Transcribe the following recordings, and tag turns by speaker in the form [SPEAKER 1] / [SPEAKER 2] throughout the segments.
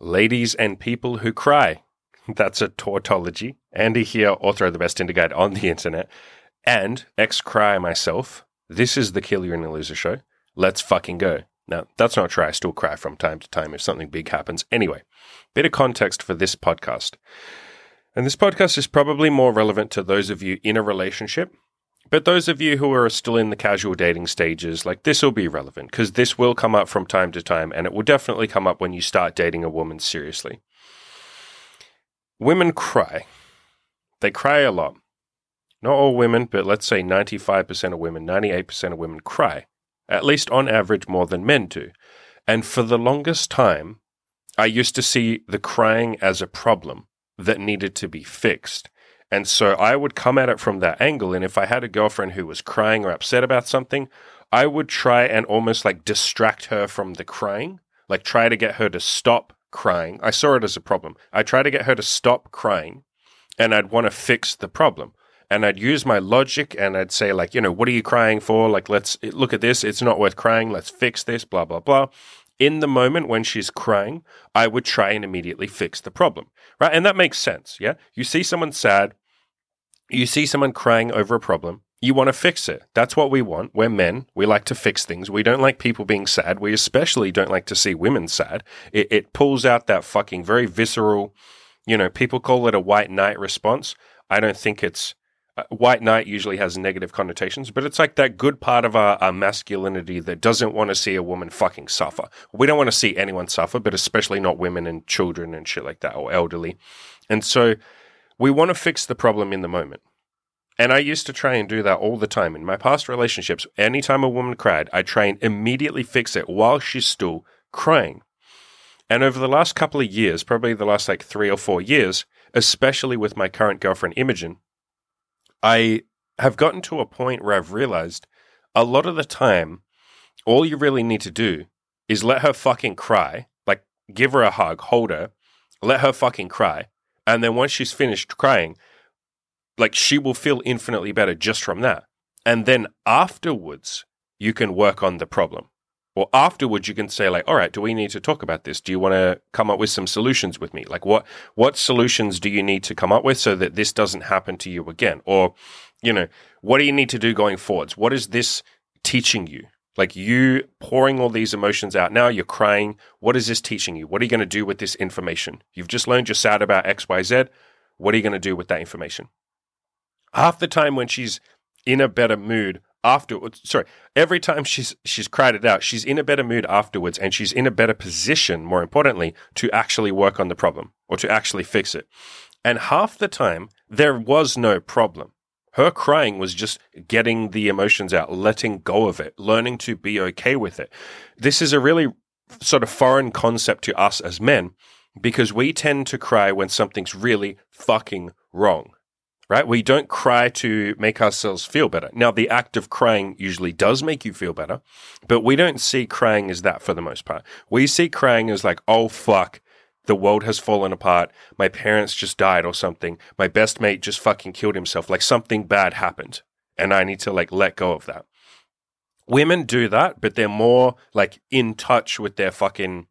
[SPEAKER 1] ladies and people who cry. That's a tautology. Andy here, author of the best guide on the internet, and ex cry myself. This is the Kill Your Inner Loser show. Let's fucking go. Now, that's not true. I still cry from time to time if something big happens. Anyway, bit of context for this podcast. And this podcast is probably more relevant to those of you in a relationship but those of you who are still in the casual dating stages, like this will be relevant because this will come up from time to time and it will definitely come up when you start dating a woman seriously. Women cry. They cry a lot. Not all women, but let's say 95% of women, 98% of women cry, at least on average more than men do. And for the longest time, I used to see the crying as a problem that needed to be fixed. And so I would come at it from that angle. And if I had a girlfriend who was crying or upset about something, I would try and almost like distract her from the crying, like try to get her to stop crying. I saw it as a problem. I try to get her to stop crying and I'd want to fix the problem. And I'd use my logic and I'd say, like, you know, what are you crying for? Like, let's look at this. It's not worth crying. Let's fix this, blah, blah, blah in the moment when she's crying, I would try and immediately fix the problem. Right. And that makes sense. Yeah. You see someone sad, you see someone crying over a problem, you want to fix it. That's what we want. We're men. We like to fix things. We don't like people being sad. We especially don't like to see women sad. It, it pulls out that fucking very visceral, you know, people call it a white knight response. I don't think it's. White knight usually has negative connotations, but it's like that good part of our, our masculinity that doesn't want to see a woman fucking suffer. We don't want to see anyone suffer, but especially not women and children and shit like that or elderly. And so we want to fix the problem in the moment. And I used to try and do that all the time. In my past relationships, anytime a woman cried, I try and immediately fix it while she's still crying. And over the last couple of years, probably the last like three or four years, especially with my current girlfriend, Imogen, I have gotten to a point where I've realized a lot of the time, all you really need to do is let her fucking cry, like give her a hug, hold her, let her fucking cry, and then once she's finished crying, like she will feel infinitely better just from that. And then afterwards, you can work on the problem. Or afterwards, you can say like, all right, do we need to talk about this? Do you want to come up with some solutions with me? Like what, what solutions do you need to come up with so that this doesn't happen to you again? Or, you know, what do you need to do going forwards? What is this teaching you? Like you pouring all these emotions out. Now you're crying. What is this teaching you? What are you going to do with this information? You've just learned you're sad about X, Y, Z. What are you going to do with that information? Half the time when she's in a better mood afterwards, sorry, every time she's she's cried it out, she's in a better mood afterwards, and she's in a better position, more importantly, to actually work on the problem or to actually fix it. And half the time there was no problem. Her crying was just getting the emotions out, letting go of it, learning to be okay with it. This is a really sort of foreign concept to us as men because we tend to cry when something's really fucking wrong. Right? We don't cry to make ourselves feel better. Now, the act of crying usually does make you feel better, but we don't see crying as that for the most part. We see crying as like, oh fuck, the world has fallen apart. My parents just died or something. My best mate just fucking killed himself. Like something bad happened. And I need to like let go of that. Women do that, but they're more like in touch with their fucking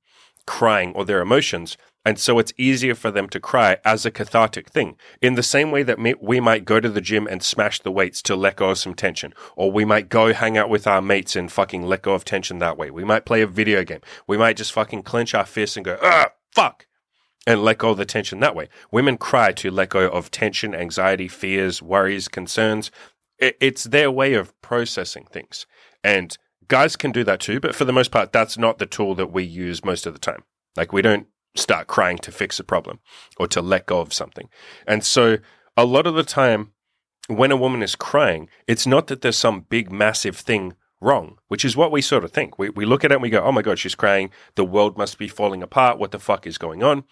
[SPEAKER 1] crying or their emotions. And so it's easier for them to cry as a cathartic thing. In the same way that we might go to the gym and smash the weights to let go of some tension. Or we might go hang out with our mates and fucking let go of tension that way. We might play a video game. We might just fucking clench our fists and go, ah, fuck and let go of the tension that way. Women cry to let go of tension, anxiety, fears, worries, concerns. It's their way of processing things. And guys can do that too, but for the most part, that's not the tool that we use most of the time. Like we don't start crying to fix a problem or to let go of something. And so a lot of the time, when a woman is crying, it's not that there's some big, massive thing wrong, which is what we sort of think. We, we look at it and we go, oh my God, she's crying. The world must be falling apart. What the fuck is going on?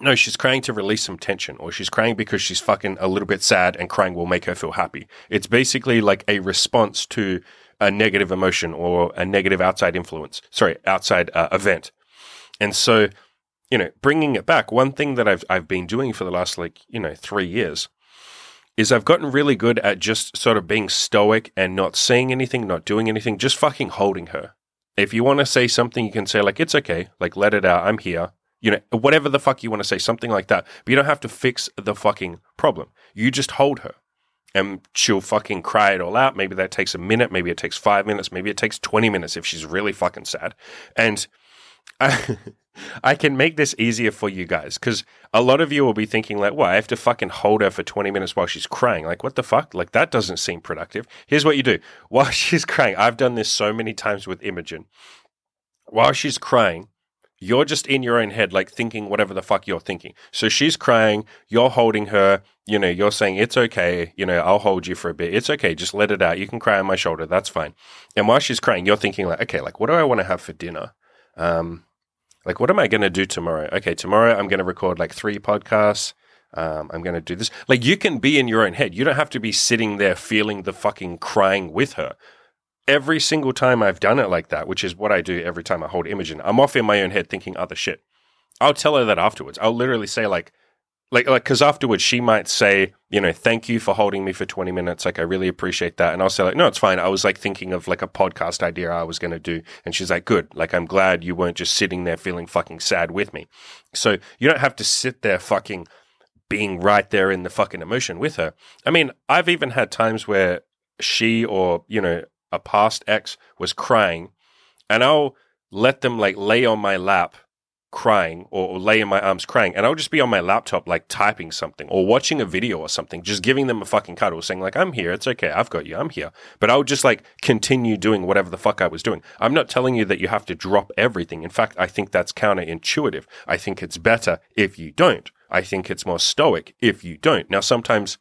[SPEAKER 1] No, she's crying to release some tension, or she's crying because she's fucking a little bit sad and crying will make her feel happy. It's basically like a response to a negative emotion or a negative outside influence, sorry, outside uh, event. And so, you know, bringing it back, one thing that I've, I've been doing for the last like, you know, three years is I've gotten really good at just sort of being stoic and not saying anything, not doing anything, just fucking holding her. If you want to say something, you can say, like, it's okay, like, let it out, I'm here You know, whatever the fuck you want to say, something like that. But you don't have to fix the fucking problem. You just hold her and she'll fucking cry it all out. Maybe that takes a minute. Maybe it takes five minutes. Maybe it takes 20 minutes if she's really fucking sad. And I, can make this easier for you guys because a lot of you will be thinking, like, well, I have to fucking hold her for 20 minutes while she's crying. Like, what the fuck? Like, that doesn't seem productive. Here's what you do while she's crying. I've done this so many times with Imogen. While she's crying, you're just in your own head, like thinking whatever the fuck you're thinking. So she's crying, you're holding her, you know, you're saying, it's okay, you know, I'll hold you for a bit. It's okay, just let it out. You can cry on my shoulder, that's fine. And while she's crying, you're thinking, like, okay, like, what do I want to have for dinner? Um, like, what am I going to do tomorrow? Okay, tomorrow I'm going to record like three podcasts. Um, I'm going to do this. Like, you can be in your own head. You don't have to be sitting there feeling the fucking crying with her every single time I've done it like that, which is what I do every time I hold Imogen, I'm off in my own head thinking other shit. I'll tell her that afterwards. I'll literally say like, like, like, because afterwards she might say, you know, thank you for holding me for 20 minutes. Like, I really appreciate that. And I'll say like, no, it's fine. I was like thinking of like a podcast idea I was going to do. And she's like, good. Like, I'm glad you weren't just sitting there feeling fucking sad with me. So you don't have to sit there fucking being right there in the fucking emotion with her. I mean, I've even had times where she or, you know, a past ex was crying, and I'll let them like lay on my lap crying or, or, lay in my arms crying and I'll just be on my laptop like typing something or watching a video or something just giving them a fucking cuddle saying like I'm here it's okay I've got you I'm here. But I'll just like continue doing whatever the fuck I was doing. I'm not telling you that you have to drop everything. In fact I think that's counterintuitive. I think it's better if you don't. I think it's more stoic if you don't. Now sometimes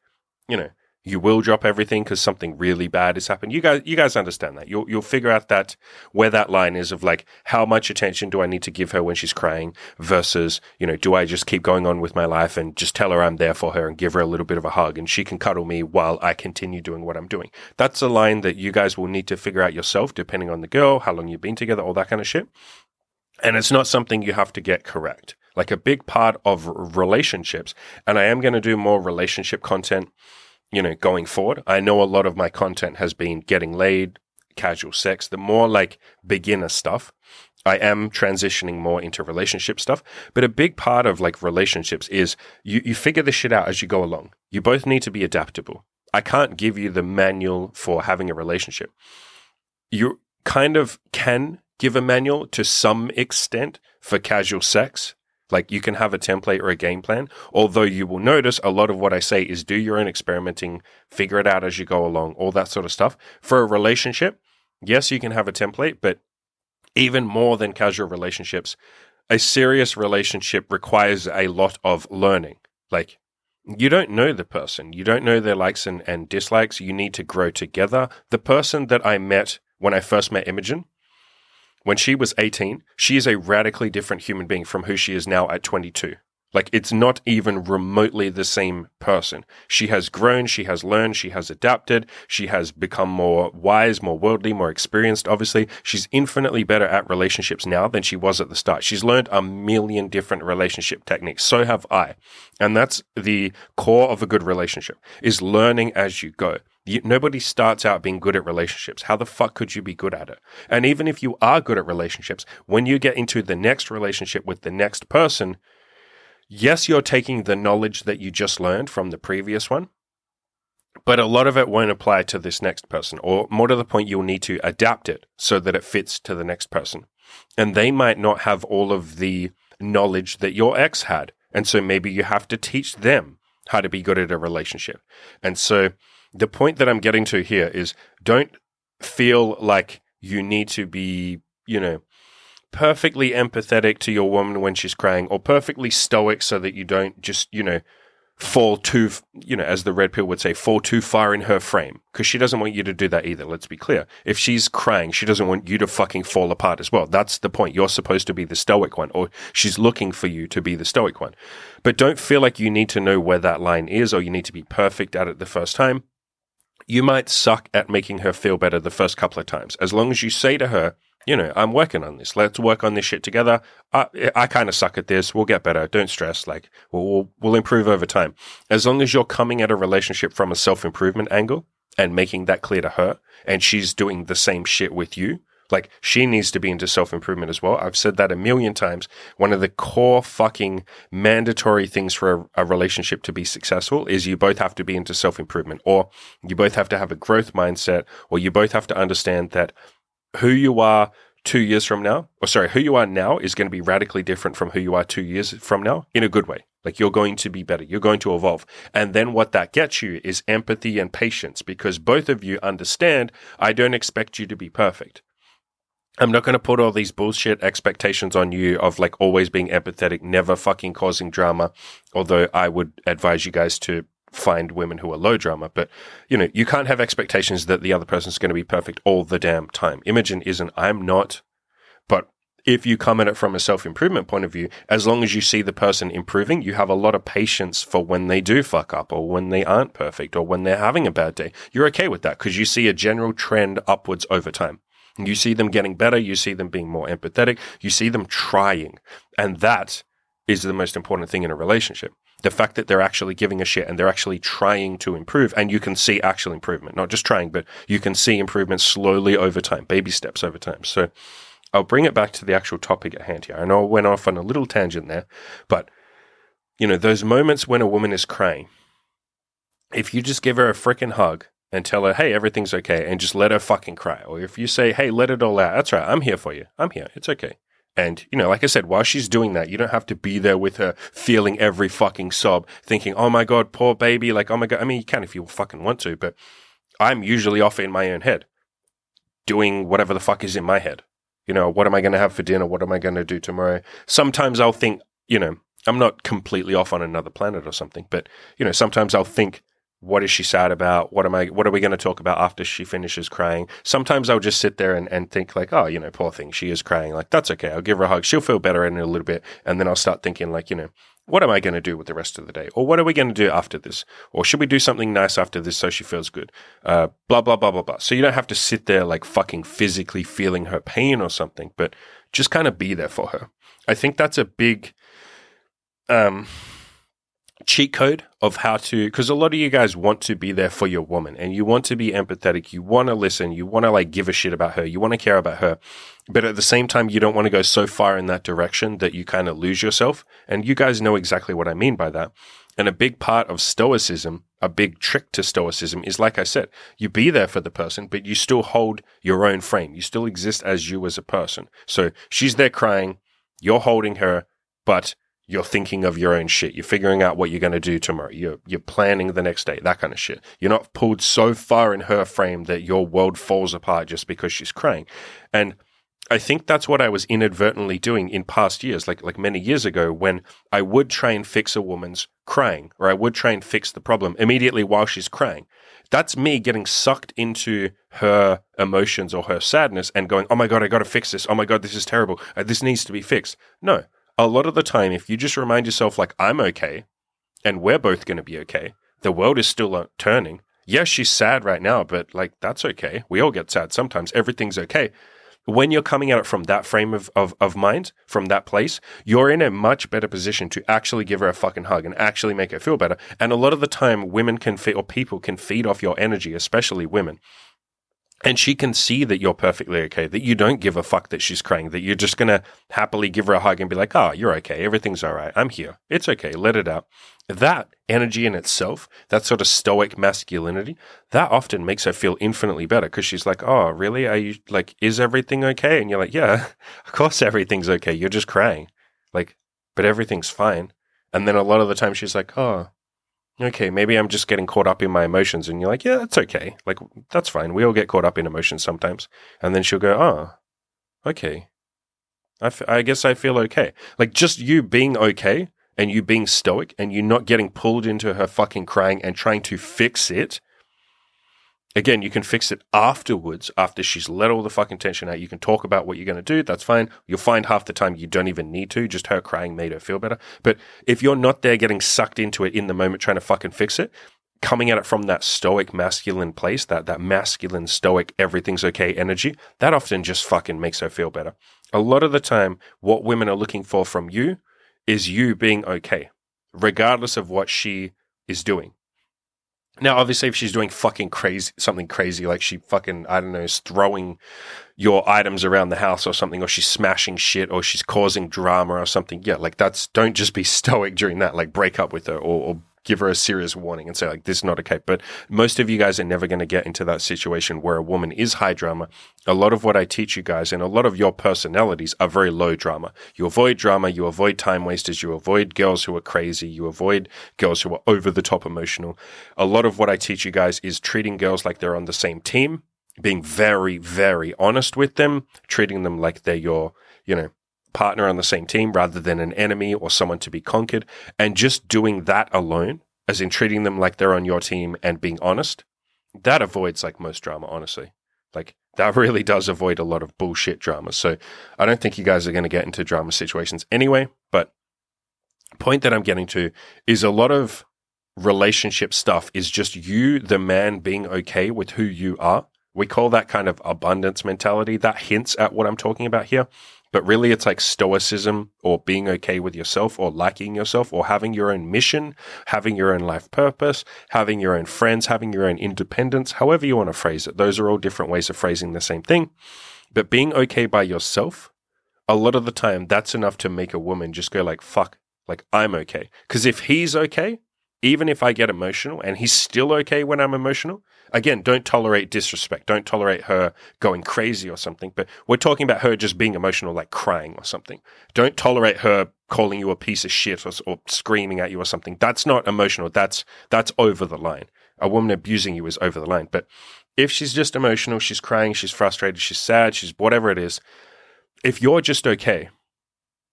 [SPEAKER 1] you know you will drop everything because something really bad has happened. You guys, you guys understand that. You'll you'll figure out that where that line is of like how much attention do I need to give her when she's crying versus you know do I just keep going on with my life and just tell her I'm there for her and give her a little bit of a hug and she can cuddle me while I continue doing what I'm doing. That's a line that you guys will need to figure out yourself depending on the girl, how long you've been together, all that kind of shit. And it's not something you have to get correct. Like a big part of relationships, and I am going to do more relationship content you know, going forward. I know a lot of my content has been getting laid, casual sex, the more like beginner stuff. I am transitioning more into relationship stuff, but a big part of like relationships is you, you figure this shit out as you go along. You both need to be adaptable. I can't give you the manual for having a relationship. You kind of can give a manual to some extent for casual sex, like you can have a template or a game plan, although you will notice a lot of what I say is do your own experimenting, figure it out as you go along, all that sort of stuff. For a relationship, yes, you can have a template, but even more than casual relationships, a serious relationship requires a lot of learning. Like you don't know the person, you don't know their likes and, and dislikes. You need to grow together. The person that I met when I first met Imogen, when she was 18, she is a radically different human being from who she is now at 22. Like, it's not even remotely the same person. She has grown, she has learned, she has adapted, she has become more wise, more worldly, more experienced, obviously. She's infinitely better at relationships now than she was at the start. She's learned a million different relationship techniques. So have I. And that's the core of a good relationship, is learning as you go. You, nobody starts out being good at relationships. How the fuck could you be good at it? And even if you are good at relationships, when you get into the next relationship with the next person, yes, you're taking the knowledge that you just learned from the previous one, but a lot of it won't apply to this next person. Or more to the point, you'll need to adapt it so that it fits to the next person. And they might not have all of the knowledge that your ex had. And so maybe you have to teach them how to be good at a relationship. And so the point that I'm getting to here is don't feel like you need to be, you know, perfectly empathetic to your woman when she's crying or perfectly stoic so that you don't just, you know, fall too, you know, as the red pill would say, fall too far in her frame because she doesn't want you to do that either. Let's be clear. If she's crying, she doesn't want you to fucking fall apart as well. That's the point. You're supposed to be the stoic one or she's looking for you to be the stoic one. But don't feel like you need to know where that line is or you need to be perfect at it the first time you might suck at making her feel better the first couple of times. As long as you say to her, you know, I'm working on this. Let's work on this shit together. I, I kind of suck at this. We'll get better. Don't stress. Like, we'll, we'll, we'll improve over time. As long as you're coming at a relationship from a self improvement angle and making that clear to her, and she's doing the same shit with you, Like she needs to be into self improvement as well. I've said that a million times. One of the core fucking mandatory things for a, a relationship to be successful is you both have to be into self improvement or you both have to have a growth mindset or you both have to understand that who you are two years from now, or sorry, who you are now is going to be radically different from who you are two years from now in a good way. Like you're going to be better. You're going to evolve. And then what that gets you is empathy and patience because both of you understand I don't expect you to be perfect. I'm not going to put all these bullshit expectations on you of like always being empathetic, never fucking causing drama. Although I would advise you guys to find women who are low drama, but you know, you can't have expectations that the other person's going to be perfect all the damn time. Imogen isn't, I'm not. But if you come at it from a self improvement point of view, as long as you see the person improving, you have a lot of patience for when they do fuck up or when they aren't perfect or when they're having a bad day. You're okay with that because you see a general trend upwards over time. You see them getting better. You see them being more empathetic. You see them trying. And that is the most important thing in a relationship. The fact that they're actually giving a shit and they're actually trying to improve. And you can see actual improvement, not just trying, but you can see improvement slowly over time, baby steps over time. So I'll bring it back to the actual topic at hand here. I know I went off on a little tangent there, but you know, those moments when a woman is crying, if you just give her a freaking hug and tell her, hey, everything's okay, and just let her fucking cry. Or if you say, hey, let it all out, that's right, I'm here for you. I'm here. It's okay. And, you know, like I said, while she's doing that, you don't have to be there with her feeling every fucking sob, thinking, oh my God, poor baby. Like, oh my God. I mean, you can if you fucking want to, but I'm usually off in my own head doing whatever the fuck is in my head. You know, what am I going to have for dinner? What am I going to do tomorrow? Sometimes I'll think, you know, I'm not completely off on another planet or something, but, you know, sometimes I'll think, what is she sad about? What am I? What are we going to talk about after she finishes crying? Sometimes I'll just sit there and, and think like, oh, you know, poor thing, she is crying. Like that's okay. I'll give her a hug. She'll feel better in a little bit, and then I'll start thinking like, you know, what am I going to do with the rest of the day, or what are we going to do after this, or should we do something nice after this so she feels good? Uh, blah blah blah blah blah. So you don't have to sit there like fucking physically feeling her pain or something, but just kind of be there for her. I think that's a big. Um, cheat code of how to because a lot of you guys want to be there for your woman and you want to be empathetic. You want to listen. You want to like give a shit about her. You want to care about her. But at the same time you don't want to go so far in that direction that you kind of lose yourself. And you guys know exactly what i mean by that. And a big part of stoicism a big trick to stoicism is like i said you be there for the person but you still hold your own frame. You still exist as you as a person. So she's there crying. You're holding her but you're thinking of your own shit. You're figuring out what you're going to do tomorrow. You're, you're planning the next day, that kind of shit. You're not pulled so far in her frame that your world falls apart just because she's crying. And I think that's what I was inadvertently doing in past years, like, like many years ago when I would try and fix a woman's crying or I would try and fix the problem immediately while she's crying. That's me getting sucked into her emotions or her sadness and going, Oh my God, I got to fix this. Oh my God, this is terrible. Uh, this needs to be fixed. No, a lot of the time, if you just remind yourself, like, I'm okay and we're both going to be okay, the world is still uh, turning. Yes, she's sad right now, but like, that's okay. We all get sad sometimes. Everything's okay. When you're coming at it from that frame of, of, of mind, from that place, you're in a much better position to actually give her a fucking hug and actually make her feel better. And a lot of the time, women can feed, or people can feed off your energy, especially women. And she can see that you're perfectly okay, that you don't give a fuck that she's crying, that you're just going to happily give her a hug and be like, oh, you're okay. Everything's all right. I'm here. It's okay. Let it out. That energy in itself, that sort of stoic masculinity, that often makes her feel infinitely better because she's like, oh, really? Are you like, is everything okay? And you're like, yeah, of course everything's okay. You're just crying. Like, but everything's fine. And then a lot of the time she's like, oh, okay, maybe I'm just getting caught up in my emotions. And you're like, yeah, it's okay. Like, that's fine. We all get caught up in emotions sometimes. And then she'll go, oh, okay. I, f- I guess I feel okay. Like, just you being okay and you being stoic and you not getting pulled into her fucking crying and trying to fix it Again, you can fix it afterwards, after she's let all the fucking tension out. You can talk about what you're going to do. That's fine. You'll find half the time you don't even need to. Just her crying made her feel better. But if you're not there getting sucked into it in the moment, trying to fucking fix it, coming at it from that stoic masculine place, that, that masculine stoic everything's okay energy, that often just fucking makes her feel better. A lot of the time, what women are looking for from you is you being okay, regardless of what she is doing. Now, obviously, if she's doing fucking crazy, something crazy, like she fucking, I don't know, is throwing your items around the house or something, or she's smashing shit, or she's causing drama or something, yeah, like that's, don't just be stoic during that, like break up with her or, or give her a serious warning and say like this is not okay. But most of you guys are never going to get into that situation where a woman is high drama. A lot of what i teach you guys and a lot of your personalities are very low drama. You avoid drama you avoid time wasters you avoid girls who are crazy you avoid girls who are over the top emotional. A lot of what i teach you guys is treating girls like they're on the same team being very very honest with them treating them like they're your you know partner on the same team rather than an enemy or someone to be conquered. And just doing that alone, as in treating them like they're on your team and being honest, that avoids like most drama, honestly. Like that really does avoid a lot of bullshit drama. So I don't think you guys are going to get into drama situations anyway. But point that I'm getting to is a lot of relationship stuff is just you, the man, being okay with who you are. We call that kind of abundance mentality. That hints at what I'm talking about here. But really, it's like stoicism or being okay with yourself or liking yourself or having your own mission, having your own life purpose, having your own friends, having your own independence, however you want to phrase it. Those are all different ways of phrasing the same thing. But being okay by yourself, a lot of the time, that's enough to make a woman just go like, fuck, like I'm okay. Because if he's okay, even if I get emotional and he's still okay when I'm emotional, again, don't tolerate disrespect. Don't tolerate her going crazy or something. But we're talking about her just being emotional, like crying or something. Don't tolerate her calling you a piece of shit or, or screaming at you or something. That's not emotional. That's that's over the line. A woman abusing you is over the line. But if she's just emotional, she's crying, she's frustrated, she's sad, she's whatever it is. If you're just okay,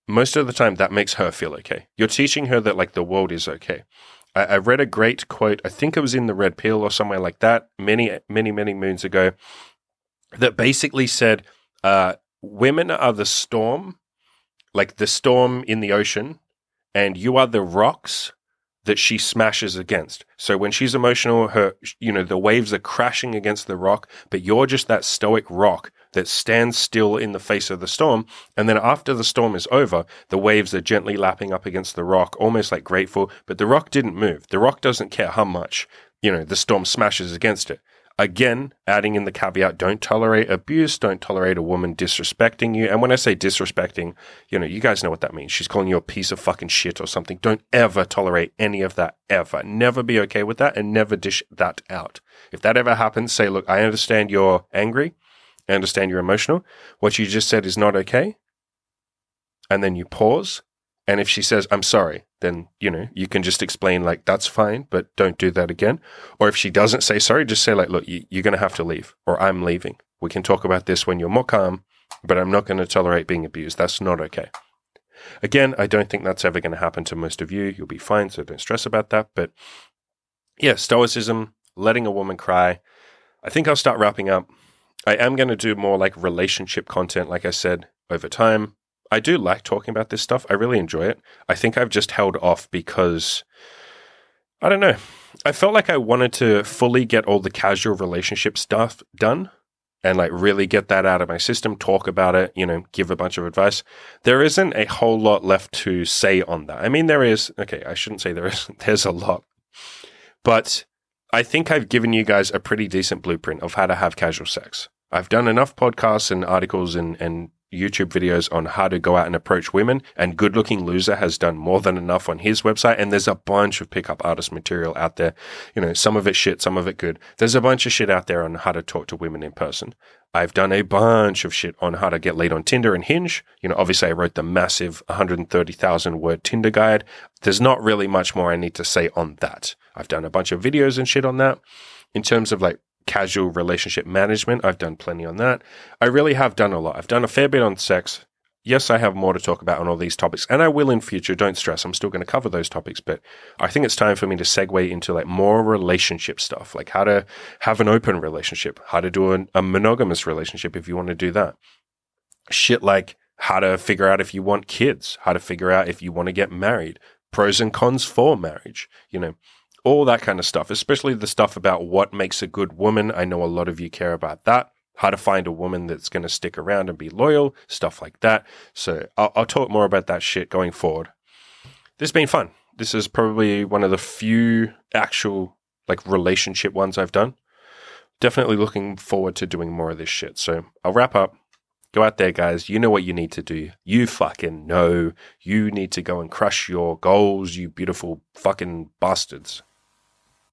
[SPEAKER 1] most of the time that makes her feel okay. You're teaching her that like the world is okay. I, I read a great quote. I think it was in the Red Pill or somewhere like that, many, many, many moons ago, that basically said, uh, "Women are the storm, like the storm in the ocean, and you are the rocks." That she smashes against. So when she's emotional, her, you know, the waves are crashing against the rock, but you're just that stoic rock that stands still in the face of the storm. And then after the storm is over, the waves are gently lapping up against the rock, almost like grateful, but the rock didn't move. The rock doesn't care how much, you know, the storm smashes against it. Again, adding in the caveat, don't tolerate abuse, don't tolerate a woman disrespecting you. And when I say disrespecting, you know, you guys know what that means. She's calling you a piece of fucking shit or something. Don't ever tolerate any of that ever. Never be okay with that and never dish that out. If that ever happens, say, look, I understand you're angry. I understand you're emotional. What you just said is not okay. And then you pause. And if she says, I'm sorry, then, you know, you can just explain, like, that's fine, but don't do that again. Or if she doesn't say sorry, just say, like, look, you, you're going to have to leave, or I'm leaving. We can talk about this when you're more calm, but I'm not going to tolerate being abused. That's not okay. Again, I don't think that's ever going to happen to most of you. You'll be fine, so don't stress about that. But yeah, stoicism, letting a woman cry. I think I'll start wrapping up. I am going to do more like relationship content, like I said, over time. I do like talking about this stuff. I really enjoy it. I think I've just held off because I don't know. I felt like I wanted to fully get all the casual relationship stuff done and like really get that out of my system, talk about it, you know, give a bunch of advice. There isn't a whole lot left to say on that. I mean, there is, okay, I shouldn't say there is, there's a lot. But I think I've given you guys a pretty decent blueprint of how to have casual sex. I've done enough podcasts and articles and, and YouTube videos on how to go out and approach women, and Good Looking Loser has done more than enough on his website. And there's a bunch of pickup artist material out there. You know, some of it shit, some of it good. There's a bunch of shit out there on how to talk to women in person. I've done a bunch of shit on how to get laid on Tinder and Hinge. You know, obviously I wrote the massive 130,000 word Tinder guide. There's not really much more I need to say on that. I've done a bunch of videos and shit on that. In terms of like casual relationship management, I've done plenty on that. I really have done a lot. I've done a fair bit on sex. Yes, I have more to talk about on all these topics, and I will in future. Don't stress. I'm still going to cover those topics, but I think it's time for me to segue into like more relationship stuff, like how to have an open relationship, how to do an, a monogamous relationship if you want to do that. Shit like how to figure out if you want kids, how to figure out if you want to get married, pros and cons for marriage, you know, all that kind of stuff, especially the stuff about what makes a good woman. I know a lot of you care about that. How to find a woman that's going to stick around and be loyal, stuff like that. So I'll, I'll talk more about that shit going forward. This has been fun. This is probably one of the few actual like relationship ones I've done. Definitely looking forward to doing more of this shit. So I'll wrap up. Go out there, guys. You know what you need to do. You fucking know. You need to go and crush your goals, you beautiful fucking bastards.